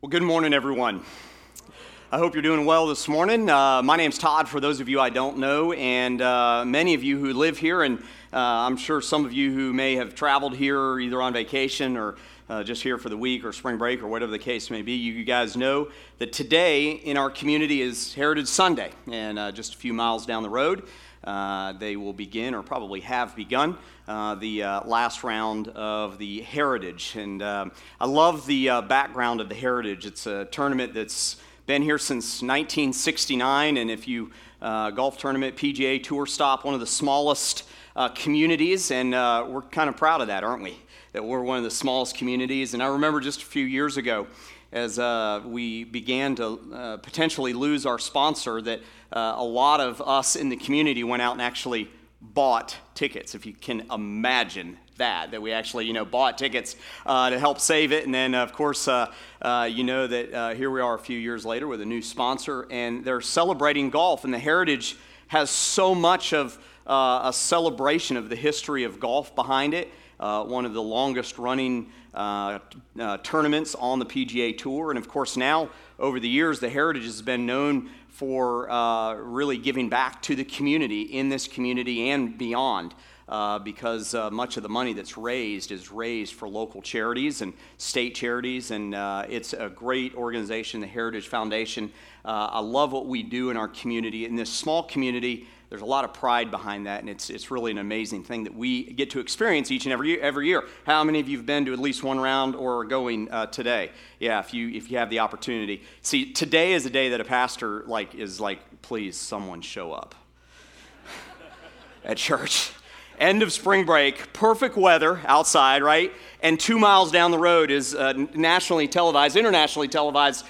Well, good morning, everyone. I hope you're doing well this morning. Uh, my name's Todd, for those of you I don't know, and uh, many of you who live here, and uh, I'm sure some of you who may have traveled here either on vacation or uh, just here for the week or spring break or whatever the case may be, you, you guys know that today in our community is Heritage Sunday, and uh, just a few miles down the road. Uh, they will begin, or probably have begun, uh, the uh, last round of the Heritage. And um, I love the uh, background of the Heritage. It's a tournament that's been here since 1969, and if you uh, golf tournament, PGA Tour stop, one of the smallest communities, and we're kind of proud of that, aren't we? That we're one of the smallest communities. And I remember just a few years ago, as uh, we began to uh, potentially lose our sponsor, that uh, a lot of us in the community went out and actually bought tickets, if you can imagine that, that we actually, you know, bought tickets uh, to help save it. And then, of course, uh, uh, you know that here we are a few years later with a new sponsor, and they're celebrating golf, and the Heritage has so much of a celebration of the history of golf behind it. one of the longest running uh, uh, tournaments on the PGA Tour. And of course, now over the years, the Heritage has been known for uh, really giving back to the community in this community and beyond. Uh, because uh, much of the money that's raised is raised for local charities and state charities, and uh, it's a great organization, the Heritage Foundation. I love what we do in our community. In this small community, there's a lot of pride behind that, and it's, it's really an amazing thing that we get to experience each and every year, every year. How many of you have been to at least one round or are going uh, today? Yeah, if you, if you have the opportunity. See, today is a day that a pastor like, is like, please, someone show up at church. End of spring break, perfect weather outside, right? And two miles down the road is a nationally televised, internationally televised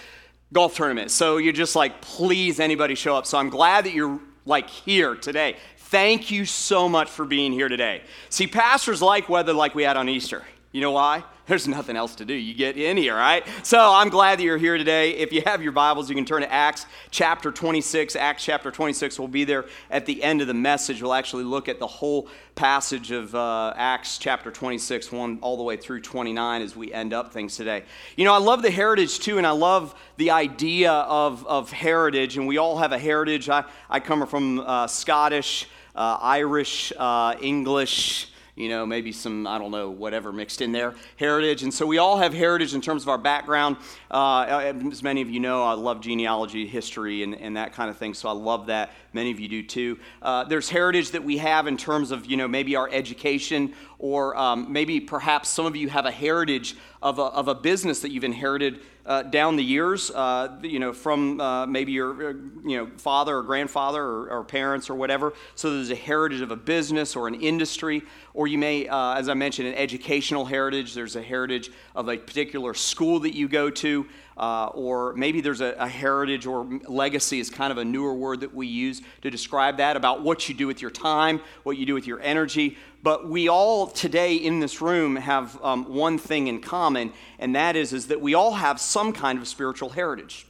golf tournament. So you're just like, please, anybody show up. So I'm glad that you're like here today. Thank you so much for being here today. See, pastors like weather like we had on Easter. You know why? There's nothing else to do. You get in here, right? So I'm glad that you're here today. If you have your Bibles, you can turn to Acts chapter 26. Acts chapter 26 will be there at the end of the message. We'll actually look at the whole passage of uh, Acts chapter 26, 1 all the way through 29 as we end up things today. You know, I love the heritage too, and I love the idea of, of heritage, and we all have a heritage. I, I come from uh, Scottish, uh, Irish, uh, English you know, maybe some, I don't know, whatever mixed in there, heritage. And so we all have heritage in terms of our background. Uh, as many of you know, I love genealogy, history, and, and that kind of thing, so I love that. Many of you do too. Uh, there's heritage that we have in terms of, you know, maybe our education, or um, maybe perhaps some of you have a heritage of a, of a business that you've inherited uh, down the years, uh, you know, from uh, maybe your, uh, you know, father or grandfather or, or, parents or whatever. So there's a heritage of a business or an industry, or you may, uh, as I mentioned, an educational heritage. There's a heritage of a particular school that you go to. Uh, or maybe there's a, a, heritage or legacy is kind of a newer word that we use to describe that about what you do with your time, what you do with your energy. But we all today in this room have um, one thing in common, and that is, is that we all have some kind of spiritual heritage.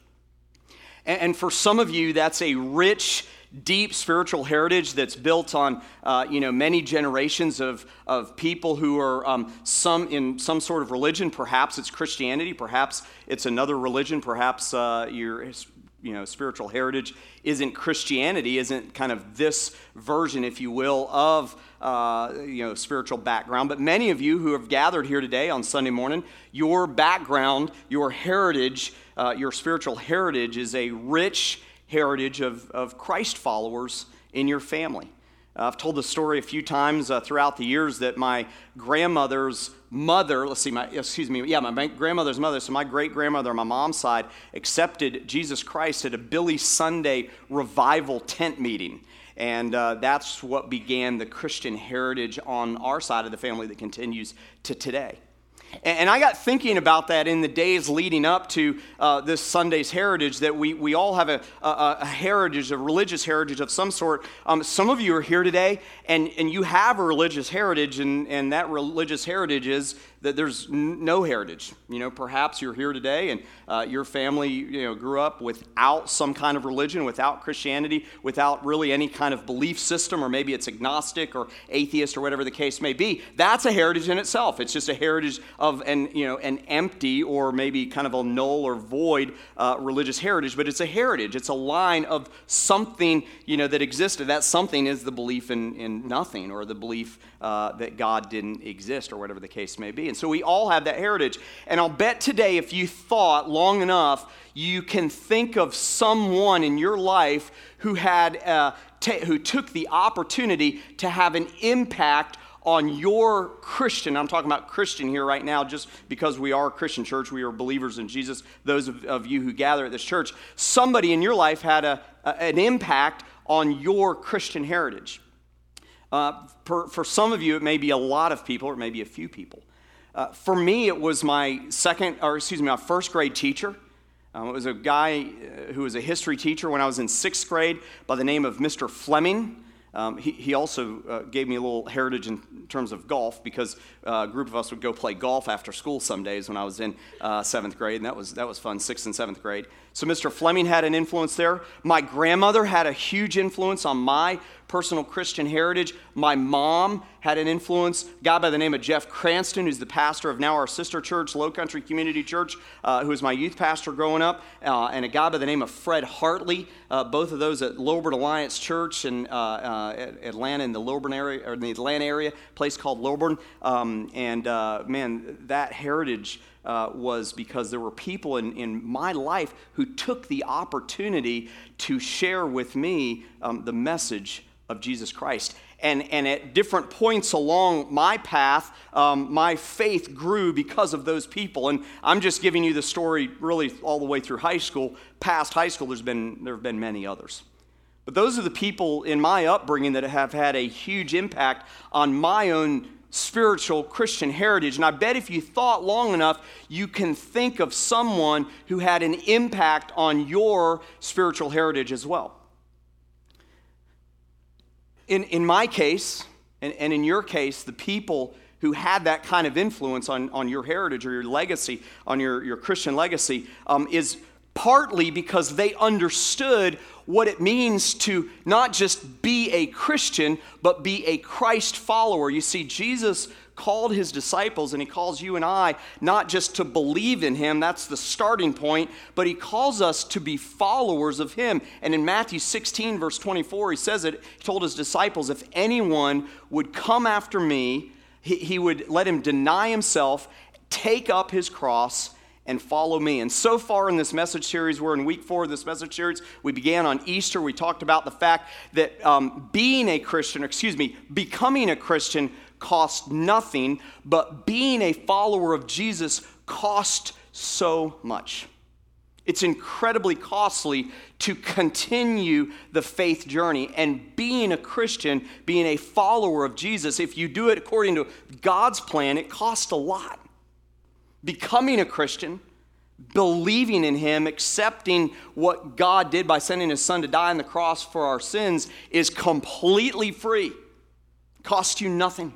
and, and for some of you, that's a rich, deep spiritual heritage that's built on uh, you know many generations of, of people who are um, some in some sort of religion. Perhaps it's christianity. Perhaps it's another religion. Perhaps uh, your you know spiritual heritage isn't christianity isn't kind of this version if you will of uh, you know spiritual background. But many of you who have gathered here today on sunday morning your background your heritage uh, your spiritual heritage is a rich heritage of, of Christ followers in your family. Uh, I've told the story a few times uh, throughout the years that my grandmother's mother, let's see, my, excuse me, yeah, my grandmother's mother, so my great grandmother on my mom's side accepted Jesus Christ at a Billy Sunday revival tent meeting. And uh, that's what began the Christian heritage on our side of the family that continues to today. And I got thinking about that in the days leading up to uh, this Sunday's heritage, that we, we all have a, a, a heritage, a religious heritage of some sort. Um, some of you are here today, and, and you have a religious heritage, and, and that religious heritage is that there's no heritage. You know, perhaps you're here today and uh, your family, you know, grew up without some kind of religion, without Christianity, without really any kind of belief system, or maybe it's agnostic or atheist or whatever the case may be. That's a heritage in itself. It's just a heritage of an, you know, an empty or maybe kind of a null or void uh, religious heritage, but it's a heritage. It's a line of something, you know, that existed. That something is the belief in, in nothing or the belief uh, that God didn't exist or whatever the case may be. And so we all have that heritage. And I'll bet today, if you thought long enough, you can think of someone in your life who had uh, t- who took the opportunity to have an impact on your Christian. I'm talking about Christian here right now, just because we are a Christian church, we are believers in Jesus. Those of, of you who gather at this church, somebody in your life had a, a an impact on your Christian heritage. Uh, for, for some of you, it may be a lot of people, or it may be a few people. Uh, for me, it was my second, or excuse me, my first grade teacher. Um, it was a guy uh, who was a history teacher when I was in sixth grade by the name of Mr. Fleming. Um, he, he, also uh, gave me a little heritage in terms of golf because uh, a group of us would go play golf after school some days when I was in uh, seventh grade, and that was, that was fun, sixth and seventh grade. So Mr. Fleming had an influence there. My grandmother had a huge influence on my personal Christian heritage. My mom had an influence. A guy by the name of Jeff Cranston, who's the pastor of now our sister church, Low Country Community Church, uh, who was my youth pastor growing up, uh, and a guy by the name of Fred Hartley, uh, both of those at Lilburn Alliance Church in uh, uh, Atlanta, in the Lilburn area, or in the Atlanta area, place called Lilburn. Um, and uh, man, that heritage uh, was because there were people in, in my life who took the opportunity to share with me um, the message of Jesus Christ. And, and at different points along my path, um, my faith grew because of those people. And I'm just giving you the story really all the way through high school. Past high school, there's been, there have been many others. But those are the people in my upbringing that have had a huge impact on my own spiritual Christian heritage. And I bet if you thought long enough, you can think of someone who had an impact on your spiritual heritage as well. In, in my case, and, and in your case, the people who had that kind of influence on, on your heritage or your legacy, on your, your Christian legacy, um, is partly because they understood what it means to not just be a Christian, but be a Christ follower. You see, Jesus called his disciples and he calls you and I not just to believe in him, that's the starting point, but he calls us to be followers of him. And in Matthew 16, verse 24, he says it, he told his disciples, if anyone would come after me, he, he would let him deny himself, take up his cross, and follow me. And so far in this message series, we're in week four of this message series. We began on Easter. We talked about the fact that um, being a Christian, excuse me, becoming a Christian costs nothing, but being a follower of Jesus costs so much. It's incredibly costly to continue the faith journey. And being a Christian, being a follower of Jesus, if you do it according to God's plan, it costs a lot becoming a Christian, believing in Him, accepting what God did by sending His Son to die on the cross for our sins is completely free. Costs you nothing.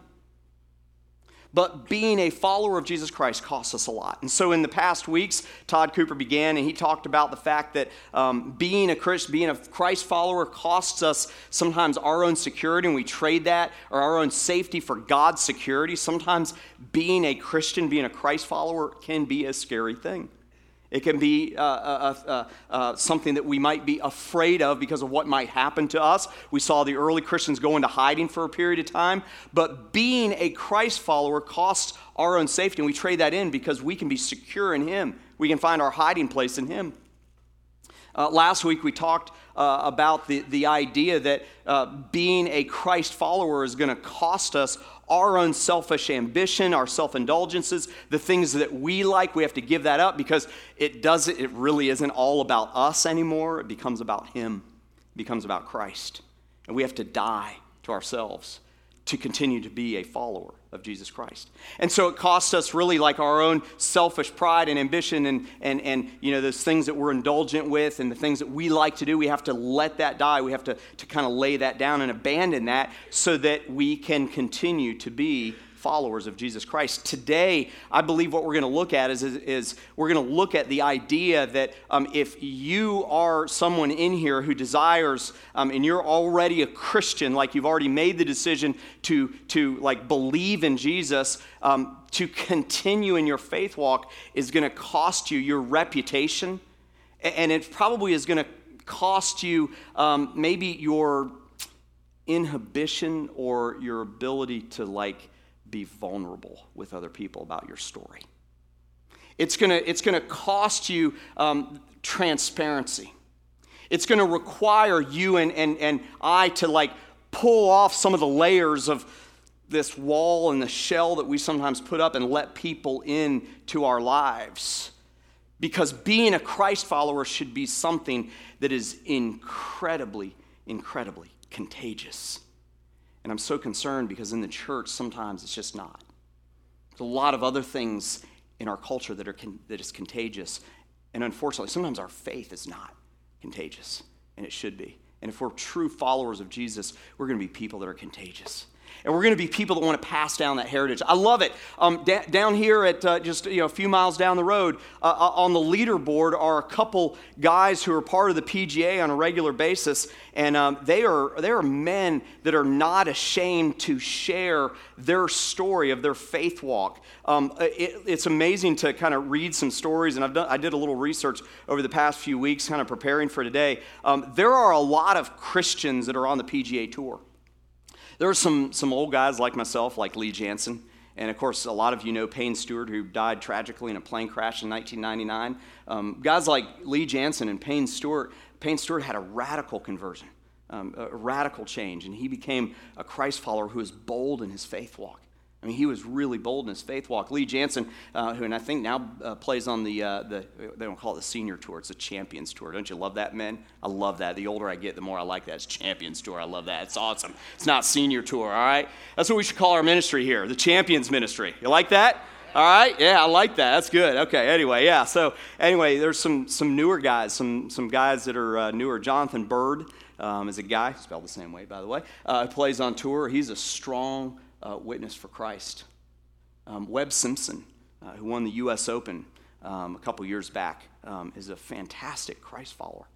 But being a follower of Jesus Christ costs us a lot. And so in the past weeks, Todd Cooper began and he talked about the fact that um, being a Christ, being a Christ follower costs us sometimes our own security, and we trade that or our own safety for God's security. Sometimes being a Christian, being a Christ follower, can be a scary thing. It can be uh, uh, uh, uh, something that we might be afraid of because of what might happen to us. We saw the early Christians go into hiding for a period of time. But being a Christ follower costs our own safety, and we trade that in because we can be secure in Him. We can find our hiding place in Him. Uh, last week we talked uh, about the, the idea that uh, being a Christ follower is going to cost us our own selfish ambition, our self indulgences, the things that we like. We have to give that up because it doesn't, it really isn't all about us anymore. It becomes about Him, it becomes about Christ. And we have to die to ourselves to continue to be a follower of Jesus Christ. And so it costs us really like our own selfish pride and ambition and, and, and you know, those things that we're indulgent with and the things that we like to do. We have to let that die. We have to, to kind of lay that down and abandon that so that we can continue to be followers of Jesus Christ. Today, I believe what we're going to look at is, is, is we're going to look at the idea that um, if you are someone in here who desires, um, and you're already a Christian, like you've already made the decision to, to like believe in Jesus, um, to continue in your faith walk is going to cost you your reputation, and it probably is going to cost you um, maybe your inhibition or your ability to like be vulnerable with other people about your story. It's gonna, it's gonna cost you um, transparency. It's gonna require you and, and, and I to like pull off some of the layers of this wall and the shell that we sometimes put up and let people in to our lives. Because being a Christ follower should be something that is incredibly, incredibly contagious. And I'm so concerned because in the church, sometimes it's just not. There's a lot of other things in our culture that, are con- that is contagious. And unfortunately, sometimes our faith is not contagious, and it should be. And if we're true followers of Jesus, we're going to be people that are contagious and we're going to be people that want to pass down that heritage. I love it. Um, da- down here at uh, just you know, a few miles down the road, uh, uh on the leaderboard are a couple guys who are part of the PGA on a regular basis, and um, they are they are men that are not ashamed to share their story of their faith walk. Um, it, it's amazing to kind of read some stories, and I've done, I did a little research over the past few weeks, kind of preparing for today. Um, there are a lot of Christians that are on the PGA tour. There are some, some old guys like myself, like Lee Janzen. And of course, a lot of you know Payne Stewart, who died tragically in a plane crash in 1999. Um, guys like Lee Janzen and Payne Stewart, Payne Stewart had a radical conversion, um, a radical change, and he became a Christ follower who was bold in his faith walk. I mean, he was really bold in his faith walk. Lee Janzen, uh, who and I think now uh, plays on the, uh, the, they don't call it the senior tour, it's the Champions Tour. Don't you love that, men? I love that. The older I get, the more I like that. It's Champions Tour. I love that. It's awesome. It's not Senior Tour, all right? That's what we should call our ministry here, the Champions Ministry. You like that? All right, yeah, I like that. That's good. Okay, anyway, yeah. So anyway, there's some some newer guys, some some guys that are uh, newer. Jonathan Byrd um, is a guy spelled the same way, by the way. Uh, plays on tour. He's a strong uh, witness for Christ. Um, Webb Simpson, uh, who won the U.S. Open um, a couple years back, um, is a fantastic Christ follower.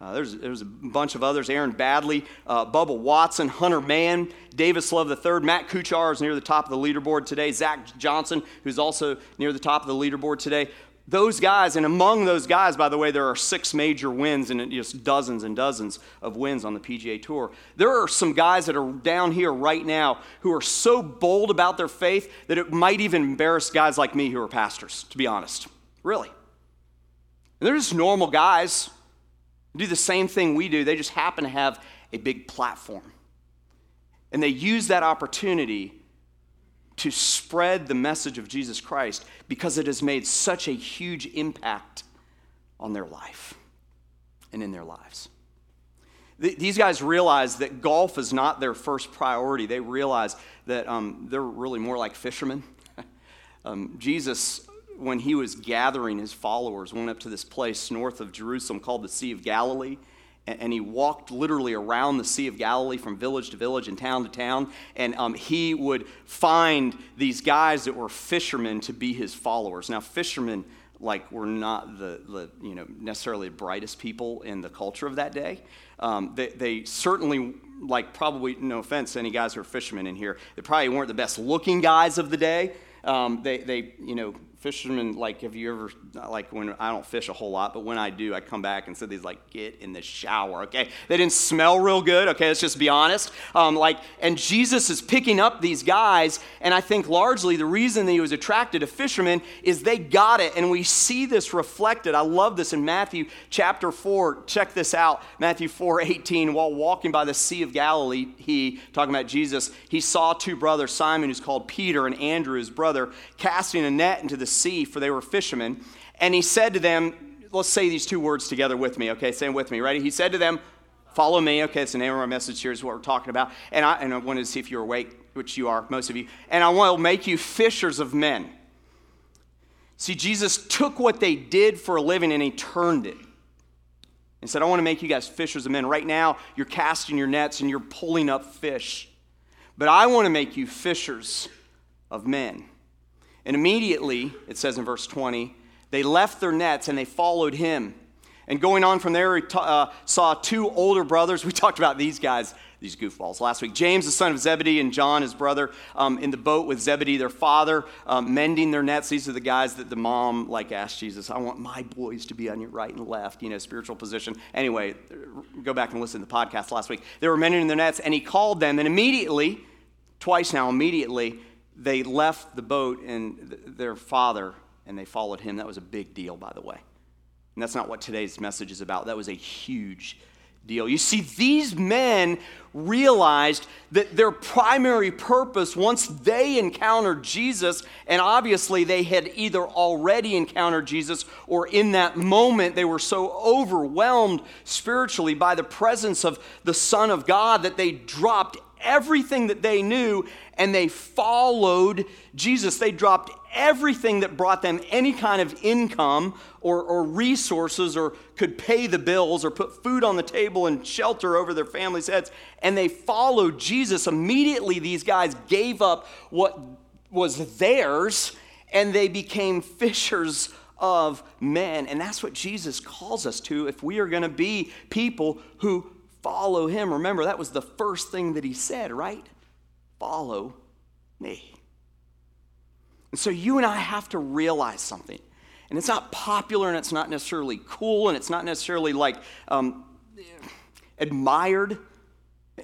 Uh, there's, there's a bunch of others Aaron Baddeley, uh, Bubba Watson, Hunter Mahan, Davis Love III, Matt Kuchar is near the top of the leaderboard today, Zach Johnson, who's also near the top of the leaderboard today those guys, and among those guys, by the way, there are six major wins and just dozens and dozens of wins on the PGA Tour. There are some guys that are down here right now who are so bold about their faith that it might even embarrass guys like me who are pastors, to be honest. Really. And they're just normal guys do the same thing we do, they just happen to have a big platform. And they use that opportunity to spread the message of Jesus Christ because it has made such a huge impact on their life and in their lives. These guys realize that golf is not their first priority. They realize that um, they're really more like fishermen. um, Jesus, when he was gathering his followers, went up to this place north of Jerusalem called the Sea of Galilee and he walked literally around the Sea of Galilee from village to village and town to town. And um, he would find these guys that were fishermen to be his followers. Now, fishermen, like, were not the, the you know, necessarily the brightest people in the culture of that day. Um, they, they certainly, like, probably, no offense to any guys who are fishermen in here, they probably weren't the best looking guys of the day. Um, they, they, you know, fishermen like have you ever like when i don't fish a whole lot but when i do i come back and say these like get in the shower okay? They didn't smell real good okay? Let's just be honest. Um, like and jesus is picking up these guys and i think largely the reason that he was attracted to fishermen is they got it and we see this reflected. I love this in matthew chapter 4 check this out. Matthew 4 18 while walking by the sea of galilee he talking about jesus he saw two brothers simon who's called peter and andrew his brother casting a net into the sea, for they were fishermen. And he said to them, let's say these two words together with me, okay? Say them with me. Ready? He said to them, Follow me. Okay, it's the name of our message here is what we're talking about. And I, and I wanted to see if you're awake, which you are, most of you. And I want to make you fishers of men. See, Jesus took what they did for a living and he turned it. And said, I want to make you guys fishers of men. Right now, you're casting your nets and you're pulling up fish. But I want to make you fishers of men. And immediately, it says in verse 20, they left their nets and they followed him. And going on from there, he uh, saw two older brothers. We talked about these guys, these goofballs, last week. James, the son of Zebedee, and John, his brother, um, in the boat with Zebedee, their father, um, mending their nets. These are the guys that the mom like asked Jesus, "I want my boys to be on your right and left," you know, spiritual position. Anyway, go back and listen to the podcast last week. They were mending their nets, and he called them, and immediately, twice now, immediately, they left the boat and their father, and they followed him. That was a big deal, by the way. And that's not what today's message is about. That was a huge deal. You see, these men realized that their primary purpose, once they encountered Jesus, and obviously they had either already encountered Jesus or in that moment they were so overwhelmed spiritually by the presence of the Son of God that they dropped everything that they knew and they followed Jesus. They dropped everything that brought them any kind of income or, or resources or could pay the bills or put food on the table and shelter over their families' heads. And they followed Jesus. Immediately, these guys gave up what was theirs and they became fishers of men. And that's what Jesus calls us to if we are going to be people who follow him. Remember, that was the first thing that he said, right? Follow me. And so you and I have to realize something. And it's not popular and it's not necessarily cool and it's not necessarily like um, admired.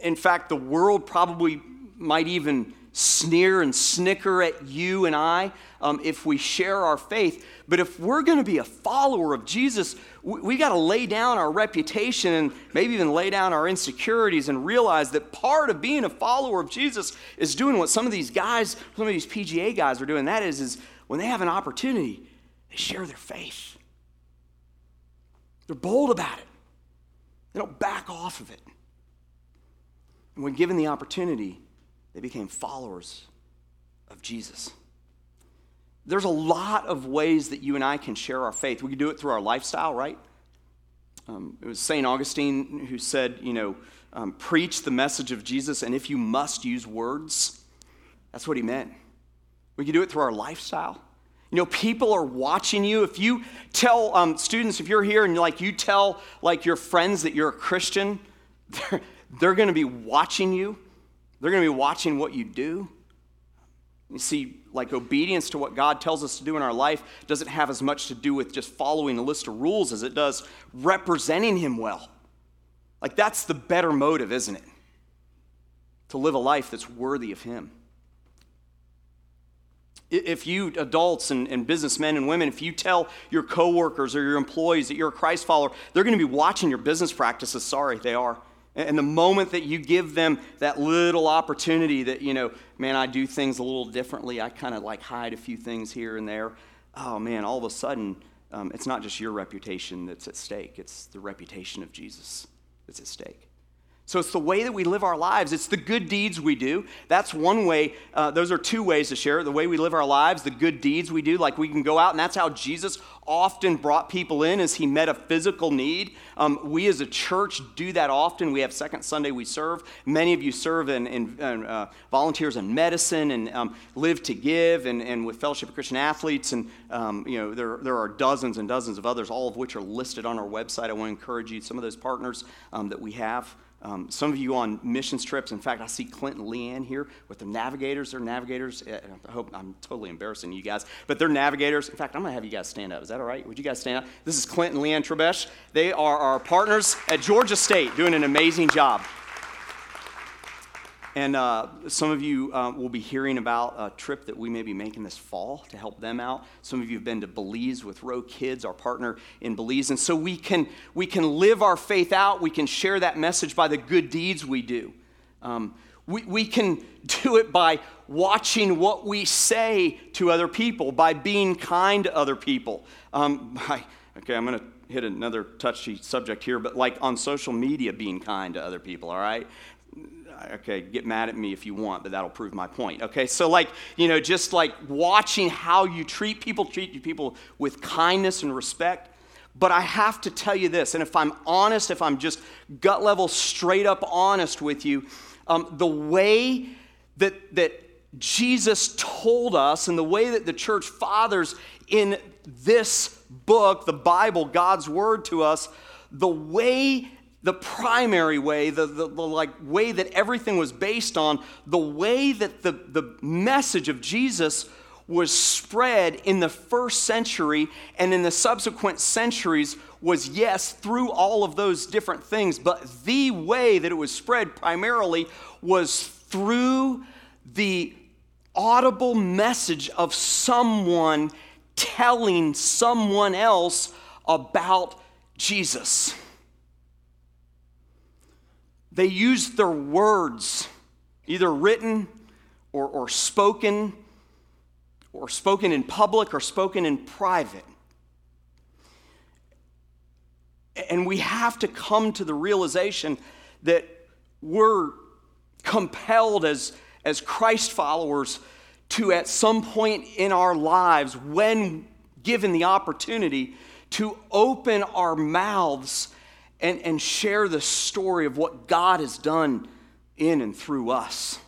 In fact, the world probably might even sneer and snicker at you and I um, if we share our faith. But if we're going to be a follower of Jesus, we, we got to lay down our reputation and maybe even lay down our insecurities and realize that part of being a follower of Jesus is doing what some of these guys, some of these PGA guys are doing. That is, is when they have an opportunity, they share their faith. They're bold about it. They don't back off of it. And when given the opportunity, they became followers of Jesus. There's a lot of ways that you and I can share our faith. We can do it through our lifestyle, right? Um, it was St. Augustine who said, you know, um, preach the message of Jesus, and if you must use words, that's what he meant. We can do it through our lifestyle. You know, people are watching you. If you tell um, students, if you're here and like you tell like your friends that you're a Christian, they're, they're going to be watching you. They're going to be watching what you do. You see, like obedience to what God tells us to do in our life doesn't have as much to do with just following a list of rules as it does representing Him well. Like that's the better motive, isn't it? To live a life that's worthy of Him. If you, adults and, and businessmen and women, if you tell your coworkers or your employees that you're a Christ follower, they're going to be watching your business practices. Sorry, they are. And the moment that you give them that little opportunity that, you know, man, I do things a little differently, I kind of like hide a few things here and there, oh man, all of a sudden, um, it's not just your reputation that's at stake, it's the reputation of Jesus that's at stake. So it's the way that we live our lives. It's the good deeds we do. That's one way. Uh, those are two ways to share it. The way we live our lives, the good deeds we do. Like we can go out, and that's how Jesus often brought people in as he met a physical need. Um, we as a church do that often. We have Second Sunday we serve. Many of you serve in, in uh, volunteers in medicine and um, live to give and, and with Fellowship of Christian Athletes. And, um, you know, there, there are dozens and dozens of others, all of which are listed on our website. I want to encourage you, some of those partners um, that we have. Um, some of you on missions trips. In fact, I see Clint and Leanne here with the navigators. They're navigators. Uh, I hope I'm totally embarrassing you guys, but they're navigators. In fact, I'm going to have you guys stand up. Is that all right? Would you guys stand up? This is Clint and Leanne Trebesh. They are our partners at Georgia State, doing an amazing job. And uh, some of you uh, will be hearing about a trip that we may be making this fall to help them out. Some of you have been to Belize with Row Kids, our partner in Belize. And so we can, we can live our faith out. We can share that message by the good deeds we do. Um, we, we can do it by watching what we say to other people, by being kind to other people. Um, by, okay, I'm going to hit another touchy subject here, but like on social media, being kind to other people, all right? Okay, get mad at me if you want, but that'll prove my point. Okay, so like, you know, just like watching how you treat people, treat you people with kindness and respect. But I have to tell you this, and if I'm honest, if I'm just gut level, straight up honest with you, um, the way that, that Jesus told us and the way that the church fathers in this book, the Bible, God's word to us, the way the primary way, the, the, the, like way that everything was based on, the way that the, the message of Jesus was spread in the first century and in the subsequent centuries was, yes, through all of those different things, but the way that it was spread primarily was through the audible message of someone telling someone else about Jesus. They used their words, either written or, or spoken, or spoken in public or spoken in private. And we have to come to the realization that we're compelled as, as Christ followers to, at some point in our lives, when given the opportunity, to open our mouths and, and share the story of what God has done in and through us.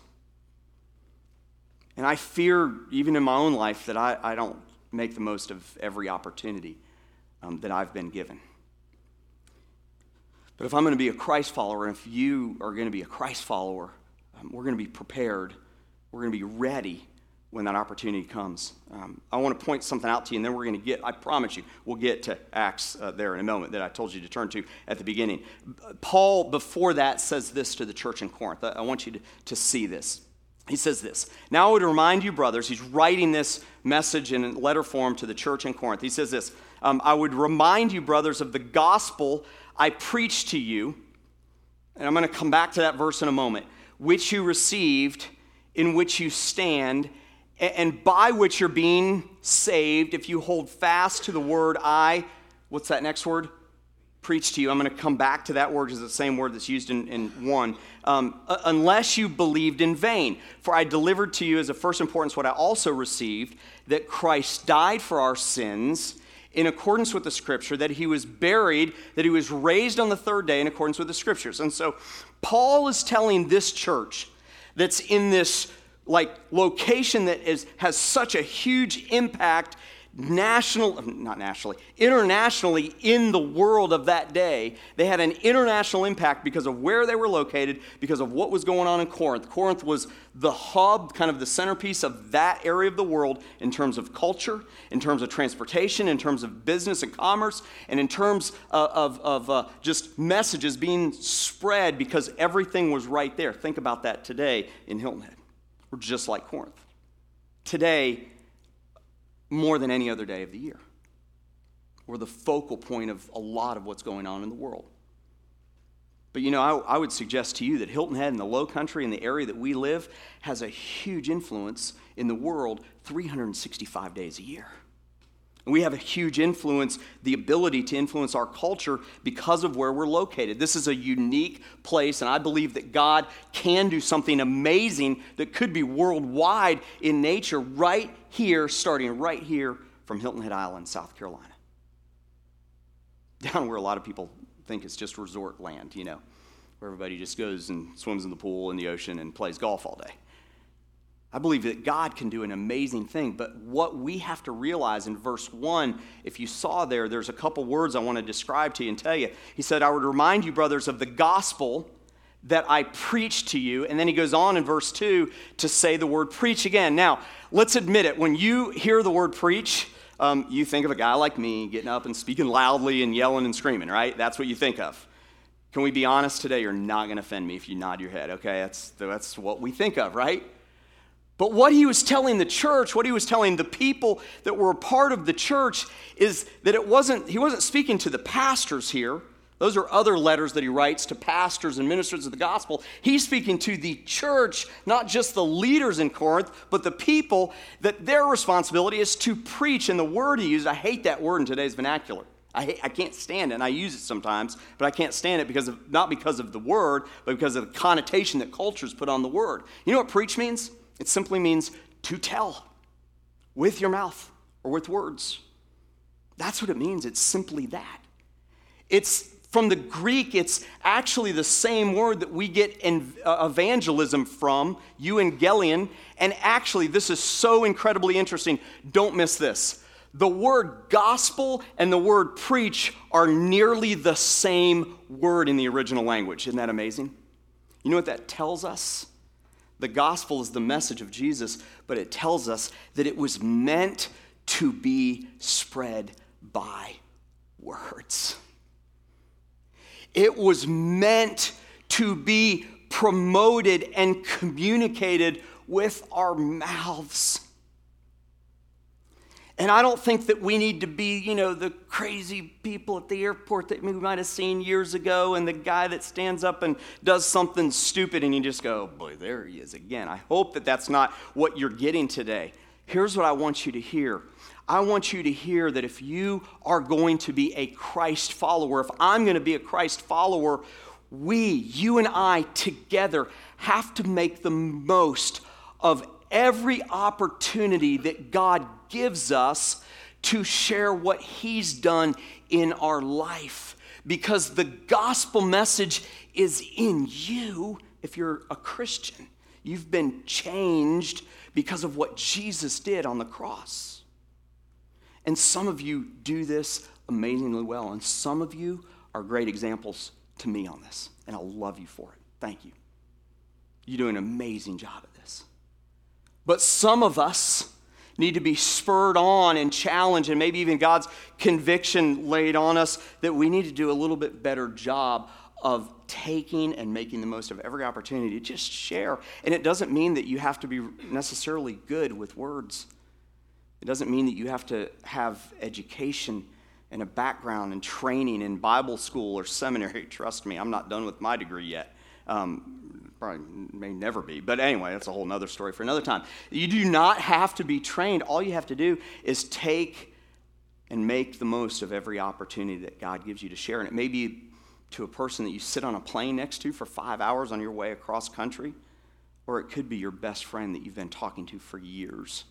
And I fear, even in my own life, that I, I don't make the most of every opportunity um, that I've been given. But if I'm going to be a Christ follower, and if you are going to be a Christ follower, um, we're going to be prepared, we're going to be ready when that opportunity comes. Um, I want to point something out to you, and then we're going to get, I promise you, we'll get to Acts uh, there in a moment that I told you to turn to at the beginning. Paul, before that, says this to the church in Corinth. I, I want you to, to see this. He says this Now I would remind you, brothers, he's writing this message in letter form to the church in Corinth. He says this um, I would remind you, brothers, of the gospel I preached to you. And I'm going to come back to that verse in a moment, which you received, in which you stand and by which you're being saved if you hold fast to the word I, what's that next word? Preach to you. I'm going to come back to that word it's the same word that's used in, in one. Um, unless you believed in vain. For I delivered to you as of first importance what I also received that Christ died for our sins in accordance with the scripture, that he was buried, that he was raised on the third day in accordance with the scriptures. And so Paul is telling this church that's in this like location that is, has such a huge impact national not nationally internationally in the world of that day. They had an international impact because of where they were located because of what was going on in corinth. Corinth was the hub kind of the centerpiece of that area of the world in terms of culture in terms of transportation in terms of business and commerce and in terms of, of, of uh, just messages being spread because everything was right there. Think about that today in hilton head we're just like Corinth. Today, more than any other day of the year, we're the focal point of a lot of what's going on in the world. But you know, I, I, would suggest to you that Hilton Head and the Low Country and the area that we live has a huge influence in the world 365 days a year. And we have a huge influence, the ability to influence our culture because of where we're located. This is a unique place, and I believe that God can do something amazing that could be worldwide in nature right here, starting right here from Hilton Head Island, South Carolina. Down where a lot of people think it's just resort land, you know, where everybody just goes and swims in the pool in the ocean and plays golf all day. I believe that God can do an amazing thing, but what we have to realize in verse 1, if you saw there, there's a couple words I want to describe to you and tell you. He said, I would remind you, brothers, of the gospel that I preached to you. And then he goes on in verse 2 to say the word preach again. Now, let's admit it. When you hear the word preach, um, you think of a guy like me getting up and speaking loudly and yelling and screaming, right? That's what you think of. Can we be honest today? You're not going to offend me if you nod your head, okay? That's, that's what we think of, right? But what he was telling the church, what he was telling the people that were a part of the church, is that it wasn't, he wasn't speaking to the pastors here. Those are other letters that he writes to pastors and ministers of the gospel. He's speaking to the church, not just the leaders in Corinth, but the people, that their responsibility is to preach. And the word he used, I hate that word in today's vernacular. I, hate, I can't stand it, and I use it sometimes, but I can't stand it because of, not because of the word, but because of the connotation that cultures put on the word. You know what preach means? It simply means to tell with your mouth or with words. That's what it means. It's simply that. It's From the Greek, it's actually the same word that we get in, uh, evangelism from, euangelion. And actually, this is so incredibly interesting. Don't miss this. The word gospel and the word preach are nearly the same word in the original language. Isn't that amazing? You know what that tells us? The gospel is the message of Jesus, but it tells us that it was meant to be spread by words. It was meant to be promoted and communicated with our mouths. And I don't think that we need to be, you know, the crazy people at the airport that we might have seen years ago and the guy that stands up and does something stupid and you just go, boy, there he is again. I hope that that's not what you're getting today. Here's what I want you to hear. I want you to hear that if you are going to be a Christ follower, if I'm going to be a Christ follower, we, you and I together, have to make the most of every opportunity that God gives us to share what He's done in our life. Because the gospel message is in you if you're a Christian. You've been changed because of what Jesus did on the cross. And some of you do this amazingly well, and some of you are great examples to me on this, and I love you for it. Thank you. You do an amazing job at this. But some of us need to be spurred on and challenged, and maybe even God's conviction laid on us that we need to do a little bit better job of taking and making the most of every opportunity to just share. And it doesn't mean that you have to be necessarily good with words, it doesn't mean that you have to have education and a background and training in Bible school or seminary. Trust me, I'm not done with my degree yet. Um, probably may never be. But anyway, that's a whole other story for another time. You do not have to be trained. All you have to do is take and make the most of every opportunity that God gives you to share. And it may be to a person that you sit on a plane next to for five hours on your way across country, or it could be your best friend that you've been talking to for years.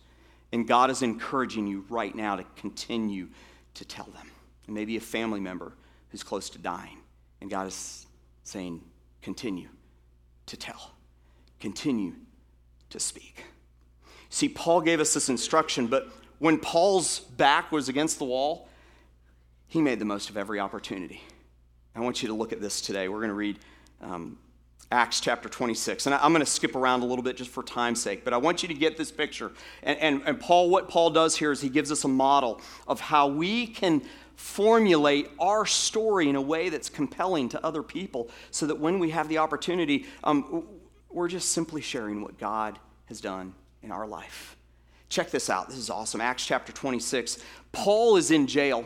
And God is encouraging you right now to continue to tell them. And maybe a family member who's close to dying. And God is saying, continue to tell, continue to speak. See, Paul gave us this instruction, but when Paul's back was against the wall, he made the most of every opportunity. I want you to look at this today. We're going to read um, Acts chapter 26. And I'm going to skip around a little bit just for time's sake, but I want you to get this picture. And, and, and Paul, what Paul does here is he gives us a model of how we can formulate our story in a way that's compelling to other people so that when we have the opportunity, um, we're just simply sharing what God has done in our life. Check this out. This is awesome. Acts chapter 26. Paul is in jail.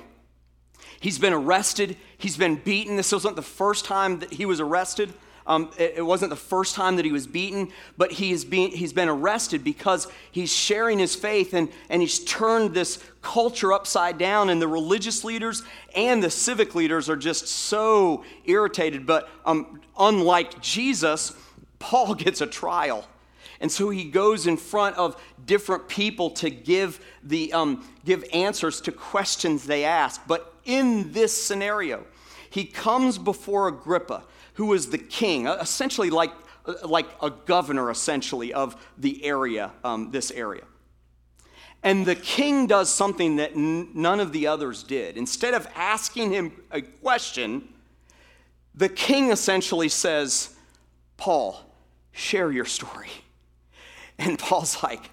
He's been arrested, he's been beaten. This wasn't the first time that he was arrested. Um, it, it, wasn't the first time that he was beaten, but he is being, he's been arrested because he's sharing his faith and, and he's turned this culture upside down. And the religious leaders and the civic leaders are just so irritated. But um, unlike Jesus, Paul gets a trial. And so he goes in front of different people to give, the, um, give answers to questions they ask. But in this scenario, he comes before Agrippa who was the king, uh, essentially like, uh, like a governor, essentially, of the area, um, this area. And the king does something that n- none of the others did. Instead of asking him a question, the king essentially says, Paul, share your story. And Paul's like,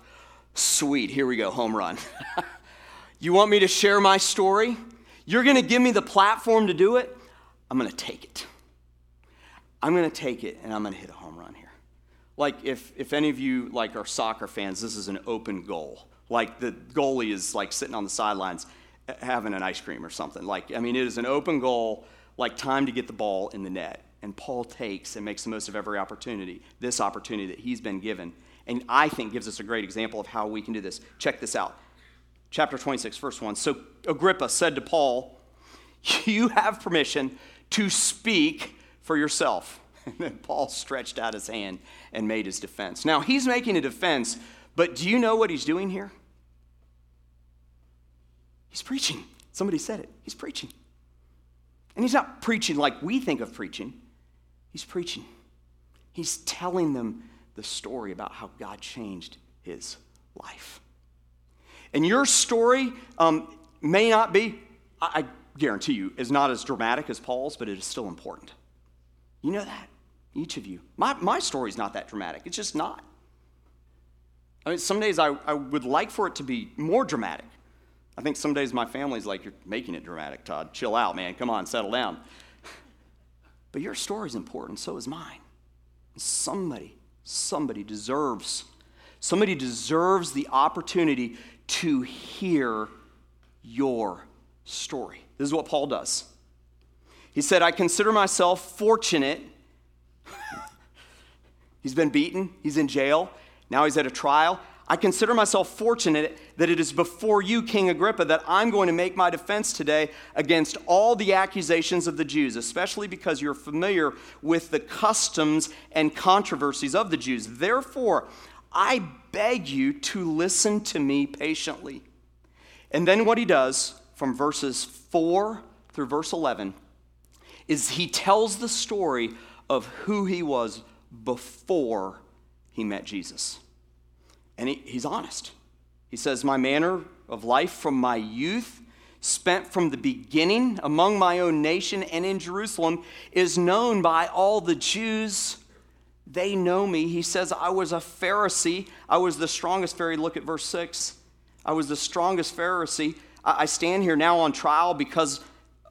sweet, here we go, home run. you want me to share my story? You're going to give me the platform to do it? I'm going to take it. I'm going to take it and I'm going to hit a home run here. Like if, if any of you like are soccer fans, this is an open goal. Like the goalie is like sitting on the sidelines having an ice cream or something. Like, I mean, it is an open goal, like time to get the ball in the net. And Paul takes and makes the most of every opportunity, this opportunity that he's been given. And I think gives us a great example of how we can do this. Check this out. Chapter 26, verse 1. So Agrippa said to Paul, You have permission to speak for yourself. And then Paul stretched out his hand and made his defense. Now, he's making a defense, but do you know what he's doing here? He's preaching. Somebody said it. He's preaching. And he's not preaching like we think of preaching, he's preaching. He's telling them the story about how God changed his life. And your story um, may not be, I, guarantee you, is not as dramatic as Paul's, but it is still important. You know that, each of you. My, my story's not that dramatic, it's just not. I mean, some days I, I would like for it to be more dramatic. I think some days my family's like, You're making it dramatic, Todd. Chill out, man. Come on, settle down. But your story's important, so is mine. Somebody, somebody deserves, somebody deserves the opportunity to hear your story. This is what Paul does. He said, I consider myself fortunate. he's been beaten, he's in jail, now he's at a trial. I consider myself fortunate that it is before you, King Agrippa, that I'm going to make my defense today against all the accusations of the Jews, especially because you're familiar with the customs and controversies of the Jews. Therefore, I beg you to listen to me patiently. And then what he does from verses 4 through verse 11 is he tells the story of who he was before he met Jesus. And he, he's honest. He says, My manner of life from my youth, spent from the beginning among my own nation and in Jerusalem, is known by all the Jews. They know me. He says, I was a Pharisee. I was the strongest Pharisee. Look at verse 6. I was the strongest Pharisee. I stand here now on trial because,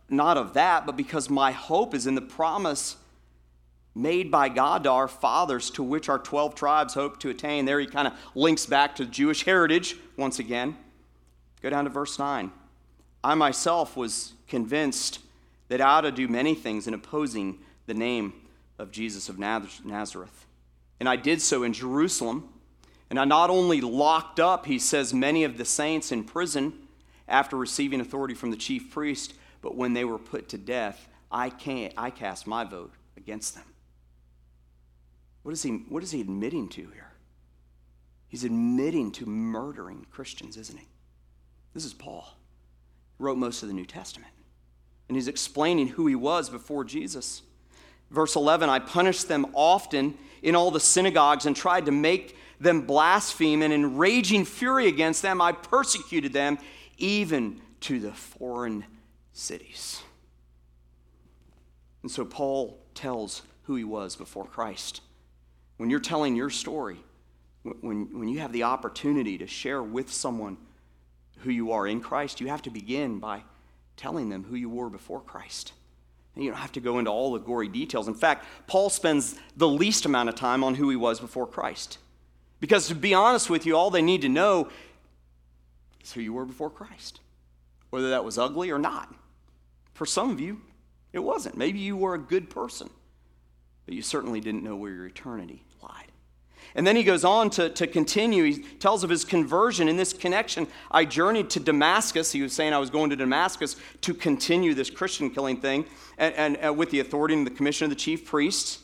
not of that, but because my hope is in the promise made by God to our fathers, to which our 12 tribes hope to attain. There he kind of links back to Jewish heritage once again. Go down to verse 9. I myself was convinced that I ought to do many things in opposing the name of Jesus of Nazareth. And I did so in Jerusalem. And I not only locked up, he says, many of the saints in prison after receiving authority from the chief priest, but when they were put to death, I, can't, I cast my vote against them. What is, he, what is he admitting to here? He's admitting to murdering Christians, isn't he? This is Paul. He wrote most of the New Testament. And he's explaining who he was before Jesus. Verse 11 I punished them often in all the synagogues and tried to make them blaspheme, and in raging fury against them, I persecuted them even to the foreign cities. And so Paul tells who he was before Christ. When you're telling your story, when, when you have the opportunity to share with someone who you are in Christ, you have to begin by telling them who you were before Christ. And you don't have to go into all the gory details. In fact, Paul spends the least amount of time on who he was before Christ. Because to be honest with you, all they need to know is who you were before Christ, whether that was ugly or not. For some of you, it wasn't. Maybe you were a good person, but you certainly didn't know where your eternity lied. and then he goes on to, to continue. He tells of his conversion. In this connection, I journeyed to Damascus. He was saying I was going to Damascus to continue this Christian killing thing, and, and, and with the authority and the commission of the chief priests.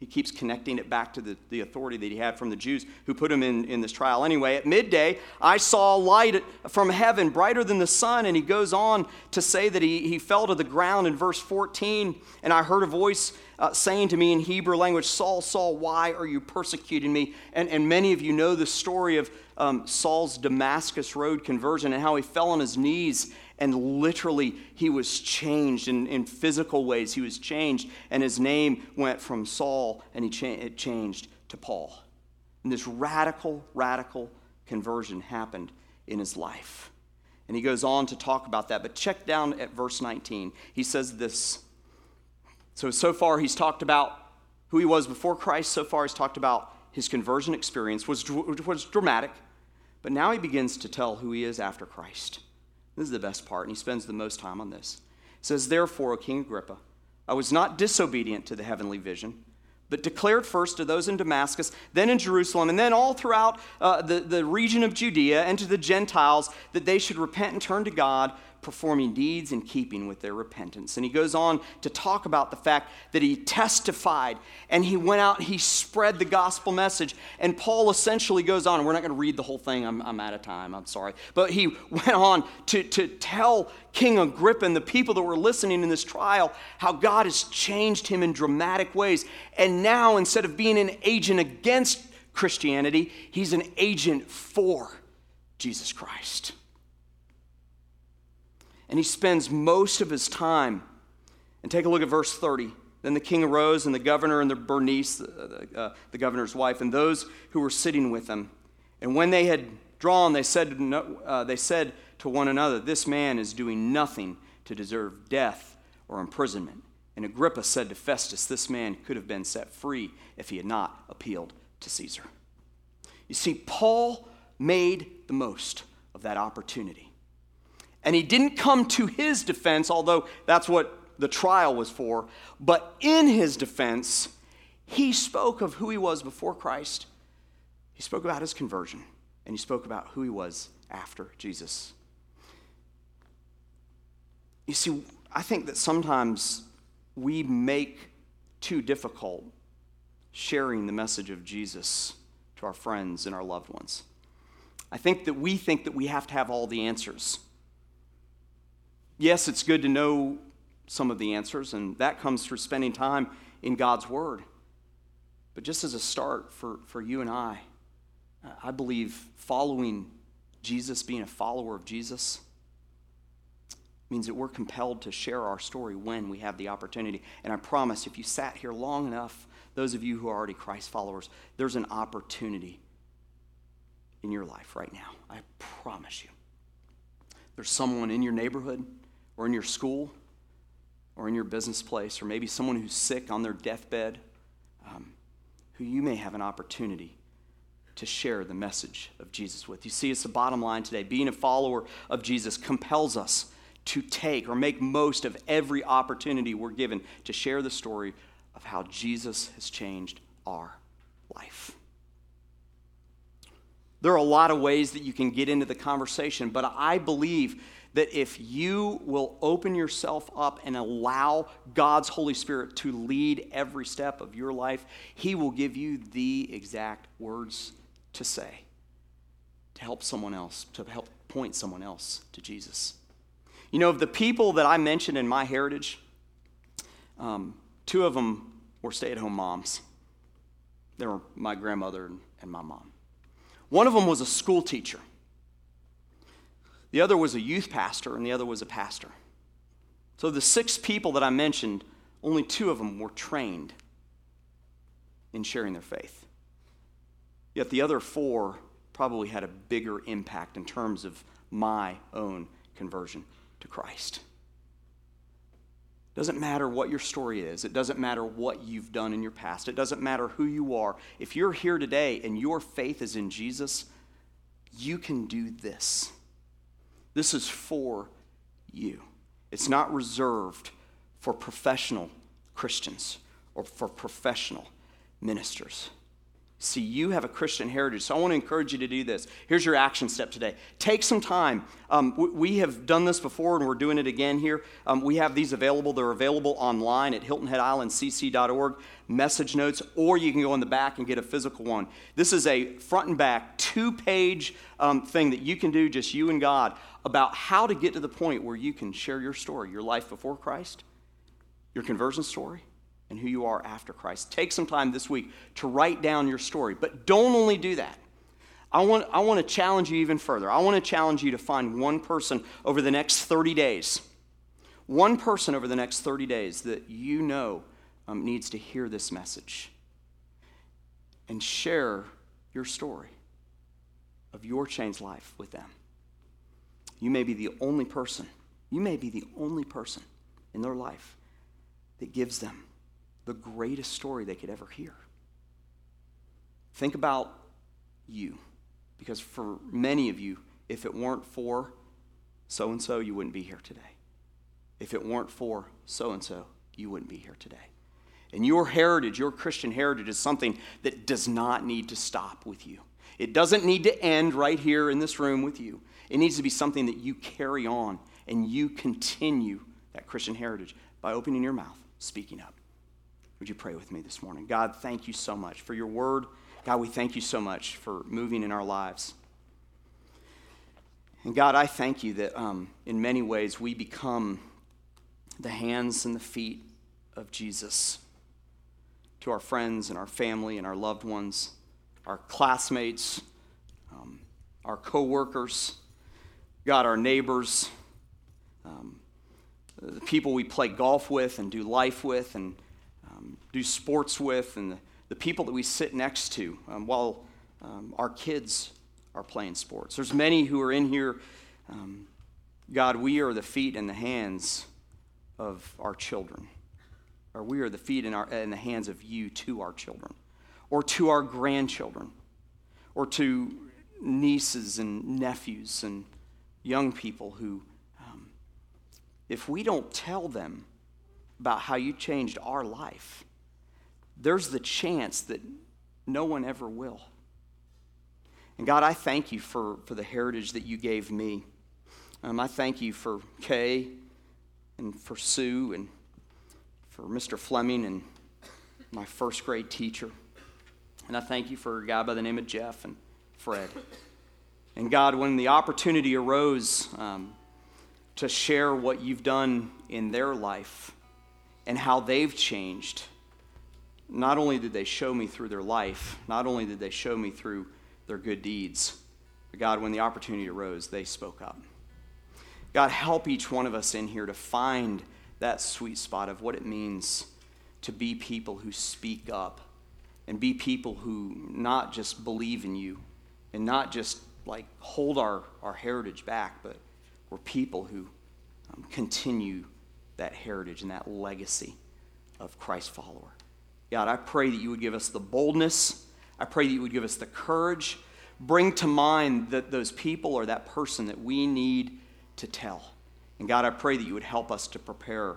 He keeps connecting it back to the, the authority that he had from the Jews who put him in, in this trial. Anyway, at midday, I saw light from heaven, brighter than the sun. And he goes on to say that he, he fell to the ground in verse 14. And I heard a voice uh, saying to me in Hebrew language, Saul, Saul, why are you persecuting me? And, and many of you know the story of um, Saul's Damascus Road conversion and how he fell on his knees and literally he was changed in, in physical ways. He was changed, and his name went from Saul and he cha- it changed to Paul. And this radical, radical conversion happened in his life. And he goes on to talk about that. But check down at verse 19. He says this so, so far he's talked about who he was before Christ. So far he's talked about his conversion experience, which was dramatic. But now he begins to tell who he is after Christ. This is the best part, and he spends the most time on this. He says, Therefore, O King Agrippa, I was not disobedient to the heavenly vision, but declared first to those in Damascus, then in Jerusalem, and then all throughout uh, the, the region of Judea and to the Gentiles that they should repent and turn to God performing deeds in keeping with their repentance. And he goes on to talk about the fact that he testified and he went out, he spread the gospel message. And Paul essentially goes on, we're not going to read the whole thing, I'm, I'm out of time, I'm sorry. But he went on to, to tell King Agrippa and the people that were listening in this trial how God has changed him in dramatic ways. And now, instead of being an agent against Christianity, he's an agent for Jesus Christ. And he spends most of his time. And take a look at verse 30. Then the king arose, and the governor and the Bernice, uh, uh, the governor's wife, and those who were sitting with him. And when they had drawn, they said, uh, they said to one another, This man is doing nothing to deserve death or imprisonment. And Agrippa said to Festus, This man could have been set free if he had not appealed to Caesar. You see, Paul made the most of that opportunity. And he didn't come to his defense, although that's what the trial was for, but in his defense, he spoke of who he was before Christ. He spoke about his conversion, and he spoke about who he was after Jesus. You see, I think that sometimes we make too difficult sharing the message of Jesus to our friends and our loved ones. I think that we think that we have to have all the answers. Yes, it's good to know some of the answers, and that comes through spending time in God's Word. But just as a start for, for you and I, I believe following Jesus, being a follower of Jesus, means that we're compelled to share our story when we have the opportunity. And I promise, if you sat here long enough, those of you who are already Christ followers, there's an opportunity in your life right now. I promise you. There's someone in your neighborhood or in your school or in your business place, or maybe someone who's sick on their deathbed, um, who you may have an opportunity to share the message of Jesus with. You see, it's the bottom line today. Being a follower of Jesus compels us to take or make most of every opportunity we're given to share the story of how Jesus has changed our life. There are a lot of ways that you can get into the conversation, but I believe that if you will open yourself up and allow God's Holy Spirit to lead every step of your life, He will give you the exact words to say to help someone else, to help point someone else to Jesus. You know, of the people that I mentioned in my heritage, um, two of them were stay at home moms. They were my grandmother and my mom. One of them was a school teacher. The other was a youth pastor, and the other was a pastor. So, the six people that I mentioned, only two of them were trained in sharing their faith. Yet the other four probably had a bigger impact in terms of my own conversion to Christ. Doesn't matter what your story is. It doesn't matter what you've done in your past. It doesn't matter who you are. If you're here today and your faith is in Jesus, you can do this. This is for you. It's not reserved for professional Christians or for professional ministers. See, you have a Christian heritage, so I want to encourage you to do this. Here's your action step today. Take some time. Um, we have done this before, and we're doing it again here. Um, we have these available. They're available online at hiltonheadislandcc.org, message notes, or you can go in the back and get a physical one. This is a front and back, two page um, thing that you can do, just you and God, about how to get to the point where you can share your story, your life before Christ, your conversion story and who you are after Christ. Take some time this week to write down your story, but don't only do that. I want, I want to challenge you even further. I want to challenge you to find one person over the next 30 days, one person over the next 30 days that you know um, needs to hear this message and share your story of your changed life with them. You may be the only person, you may be the only person in their life that gives them the greatest story they could ever hear. Think about you, because for many of you, if it weren't for so and so, you wouldn't be here today. If it weren't for so and so, you wouldn't be here today. And your heritage, your Christian heritage, is something that does not need to stop with you. It doesn't need to end right here in this room with you. It needs to be something that you carry on and you continue that Christian heritage by opening your mouth, speaking up. Would you pray with me this morning? God, thank you so much for your word. God, we thank you so much for moving in our lives. And God, I thank you that um, in many ways we become the hands and the feet of Jesus to our friends and our family and our loved ones, our classmates, um, our coworkers, God, our neighbors, um, the people we play golf with and do life with and um, do sports with, and the, the, people that we sit next to um, while um, our kids are playing sports. There's many who are in here. Um, God, we are the feet and the hands of our children, or we are the feet in, our, in the hands of you to our children, or to our grandchildren, or to nieces and nephews and young people who, um, if we don't tell them about how you changed our life, there's the chance that no one ever will. And God, I thank you for, for the heritage that you gave me. Um, I thank you for Kay and for Sue and for Mr. Fleming and my first grade teacher. And I thank you for a guy by the name of Jeff and Fred. And God, when the opportunity arose um, to share what you've done in their life and how they've changed, not only did they show me through their life, not only did they show me through their good deeds, but God, when the opportunity arose, they spoke up. God, help each one of us in here to find that sweet spot of what it means to be people who speak up and be people who not just believe in you and not just like hold our, our heritage back, but we're people who um, continue that heritage and that legacy of Christ follower. God, I pray that you would give us the boldness. I pray that you would give us the courage. Bring to mind that those people or that person that we need to tell. And God, I pray that you would help us to prepare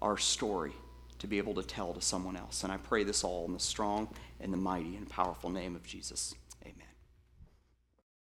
our story to be able to tell to someone else. And I pray this all in the strong and the mighty and powerful name of Jesus.